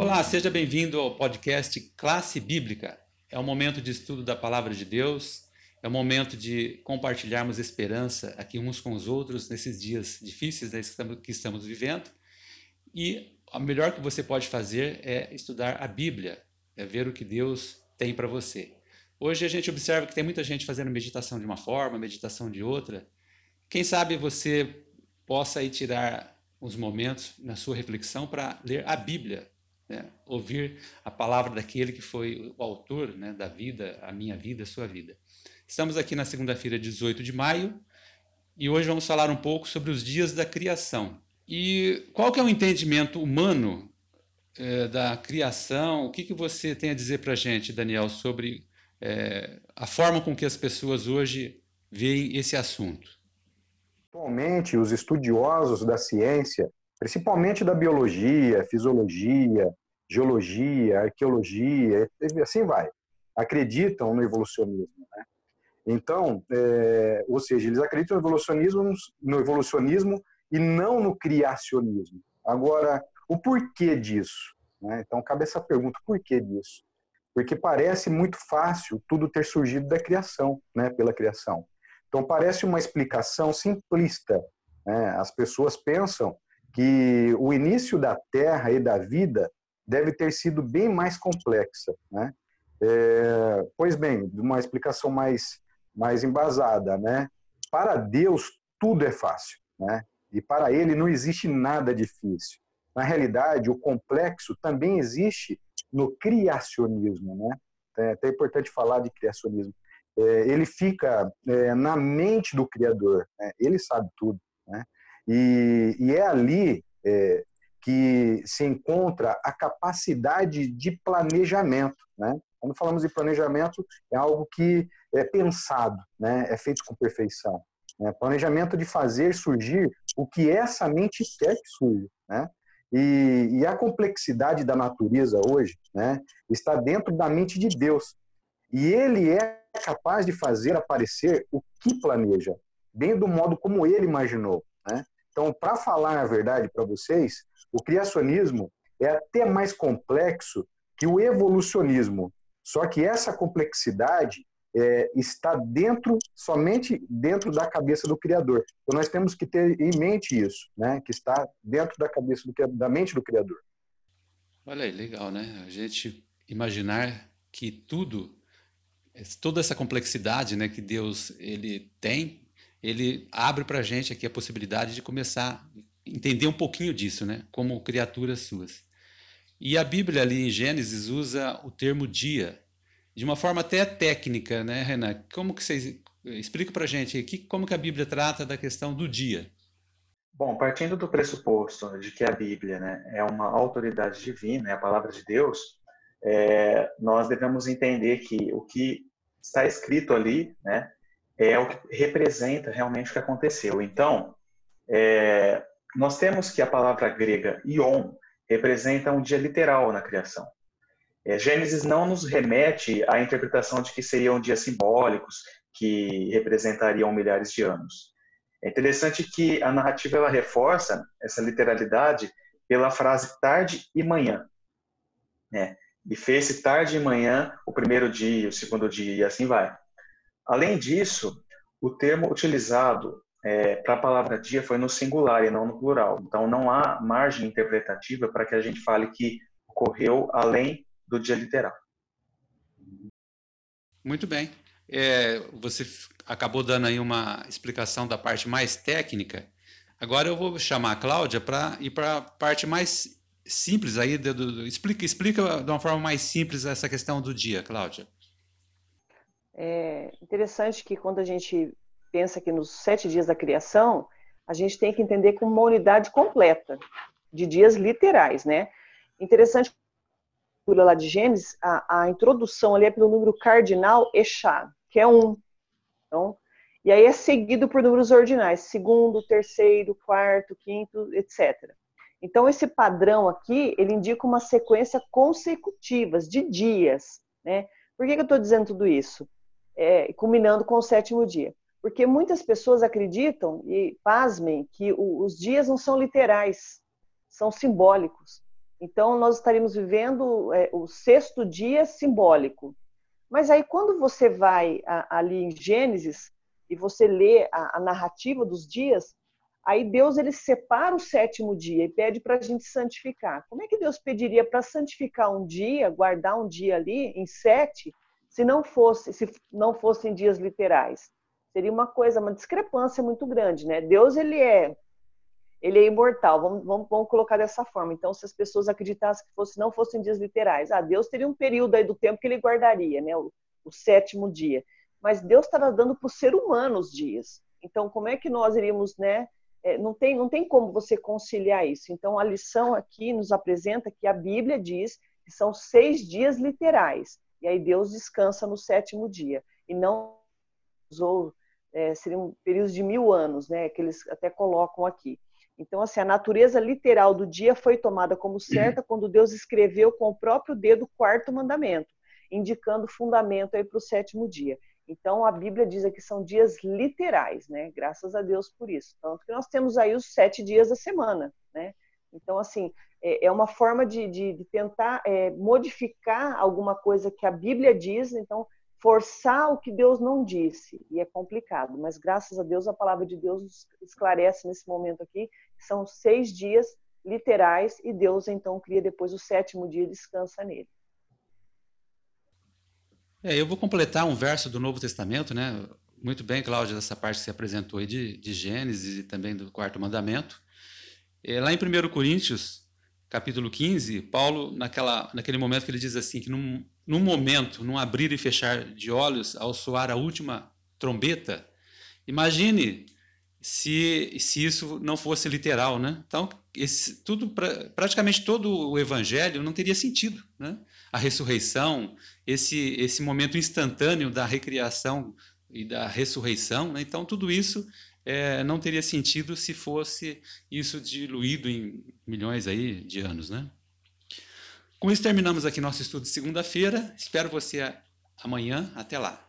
Olá, seja bem-vindo ao podcast Classe Bíblica. É um momento de estudo da Palavra de Deus, é um momento de compartilharmos esperança aqui uns com os outros nesses dias difíceis né, que estamos vivendo. E o melhor que você pode fazer é estudar a Bíblia, é ver o que Deus tem para você. Hoje a gente observa que tem muita gente fazendo meditação de uma forma, meditação de outra. Quem sabe você possa aí tirar uns momentos na sua reflexão para ler a Bíblia, né? ouvir a palavra daquele que foi o autor né, da vida, a minha vida, a sua vida. Estamos aqui na segunda-feira, 18 de maio, e hoje vamos falar um pouco sobre os dias da criação. E qual que é o entendimento humano é, da criação? O que, que você tem a dizer para a gente, Daniel, sobre é, a forma com que as pessoas hoje veem esse assunto? Atualmente, os estudiosos da ciência, principalmente da biologia, fisiologia, geologia, arqueologia, assim vai, acreditam no evolucionismo. Né? Então, é, ou seja, eles acreditam no evolucionismo, no evolucionismo e não no criacionismo. Agora, o porquê disso? Né? Então, cabe essa pergunta: por que disso? Porque parece muito fácil tudo ter surgido da criação, né? pela criação. Então, parece uma explicação simplista. Né? As pessoas pensam que o início da Terra e da vida deve ter sido bem mais complexa. Né? É, pois bem, uma explicação mais, mais embasada. Né? Para Deus, tudo é fácil. Né? E para ele não existe nada difícil. Na realidade, o complexo também existe no criacionismo. Né? É até importante falar de criacionismo. É, ele fica é, na mente do Criador. Né? Ele sabe tudo. Né? E, e é ali é, que se encontra a capacidade de planejamento. Né? Quando falamos de planejamento, é algo que é pensado, né? é feito com perfeição. Né? Planejamento de fazer surgir o que essa mente quer que surja. Né? E, e, a complexidade da natureza hoje né, está dentro da mente de Deus. E ele é capaz de fazer aparecer o que planeja, bem do modo como ele imaginou. Né? Então, para falar a verdade para vocês, o criacionismo é até mais complexo que o evolucionismo. Só que essa complexidade é, está dentro, somente dentro da cabeça do Criador. Então nós temos que ter em mente isso, né? que está dentro da cabeça do, da mente do Criador. Olha aí, legal, né? A gente imaginar que tudo, toda essa complexidade né, que Deus ele tem, ele abre para a gente aqui a possibilidade de começar entender um pouquinho disso, né? Como criaturas suas. E a Bíblia ali em Gênesis usa o termo dia, de uma forma até técnica, né, Renan? Como que vocês explica para gente aqui como que a Bíblia trata da questão do dia? Bom, partindo do pressuposto de que a Bíblia né, é uma autoridade divina, é a palavra de Deus, é, nós devemos entender que o que está escrito ali né, é o que representa realmente o que aconteceu. Então, é, nós temos que a palavra grega ion representa um dia literal na criação. É, Gênesis não nos remete à interpretação de que seriam dias simbólicos que representariam milhares de anos. É interessante que a narrativa ela reforça essa literalidade pela frase tarde e manhã. Né? E fez-se tarde e manhã o primeiro dia, o segundo dia, e assim vai. Além disso, o termo utilizado é, para a palavra dia foi no singular e não no plural. Então, não há margem interpretativa para que a gente fale que ocorreu além do dia literal. Muito bem. É, você acabou dando aí uma explicação da parte mais técnica. Agora eu vou chamar a Cláudia para ir para a parte mais simples aí. Do, do, explica, explica de uma forma mais simples essa questão do dia, Cláudia. É interessante que quando a gente pensa que nos sete dias da criação, a gente tem que entender como uma unidade completa de dias literais, né? Interessante lá de Gênesis, a, a, introdução ali é pelo número cardinal Exá, que é um. Então, e aí é seguido por números ordinais, segundo, terceiro, quarto, quinto, etc. Então, esse padrão aqui, ele indica uma sequência consecutiva de dias, né? Por que, que eu estou dizendo tudo isso? É, culminando com o sétimo dia. Porque muitas pessoas acreditam, e pasmem, que os dias não são literais, são simbólicos. Então, nós estaríamos vivendo é, o sexto dia simbólico. Mas aí, quando você vai a, ali em Gênesis e você lê a, a, narrativa dos dias, aí Deus ele separa o sétimo dia e pede para a gente santificar. Como é que Deus pediria para santificar um dia, guardar um dia ali em sete, se não fosse, se não fossem dias literais? Seria uma coisa, uma discrepância muito grande, né? Deus ele é ele é imortal, vamos, vamos, vamos, colocar dessa forma. Então, se as pessoas acreditassem que fosse, não fossem dias literais, ah, Deus teria um período aí do tempo que ele guardaria, né, o, o sétimo dia. Mas Deus estava dando para o ser humano os dias. Então, como é que nós iríamos, né? É, não, tem, não tem como você conciliar isso. Então, a lição aqui nos apresenta que a Bíblia diz que são seis dias literais. E aí Deus descansa no sétimo dia. E não ou é, seriam períodos de mil anos, né? Que eles até colocam aqui. Então, assim, a natureza literal do dia foi tomada como certa quando Deus escreveu com o próprio dedo o quarto mandamento, indicando fundamento aí para o sétimo dia. Então, a Bíblia diz que são dias literais, né? Graças a Deus por isso. Tanto que nós temos aí os sete dias da semana, né? Então, assim, é, é uma forma de, de, de tentar é, modificar alguma coisa que a Bíblia diz. Então, forçar o que Deus não disse, e é complicado, mas graças a Deus a palavra de Deus esclarece nesse momento aqui, são seis dias literais, e Deus então cria depois o sétimo dia e descansa nele. É, eu vou completar um verso do Novo Testamento, né? Muito bem, Cláudia, dessa parte que você apresentou aí de, de Gênesis e também do quarto mandamento. É, lá em 1 Coríntios, capítulo 15, Paulo, naquela, naquele momento que ele diz assim, que num, num momento, num abrir e fechar de olhos, ao soar a última trombeta, imagine se, se isso não fosse literal, né? Então, esse, tudo, pra, praticamente todo o evangelho não teria sentido, né? A ressurreição, esse, esse momento instantâneo da recriação e da ressurreição, né? Então, tudo isso é, não teria sentido se fosse isso diluído em milhões aí de anos, né? Com isso terminamos aqui nosso estudo de segunda-feira. Espero você amanhã. Até lá.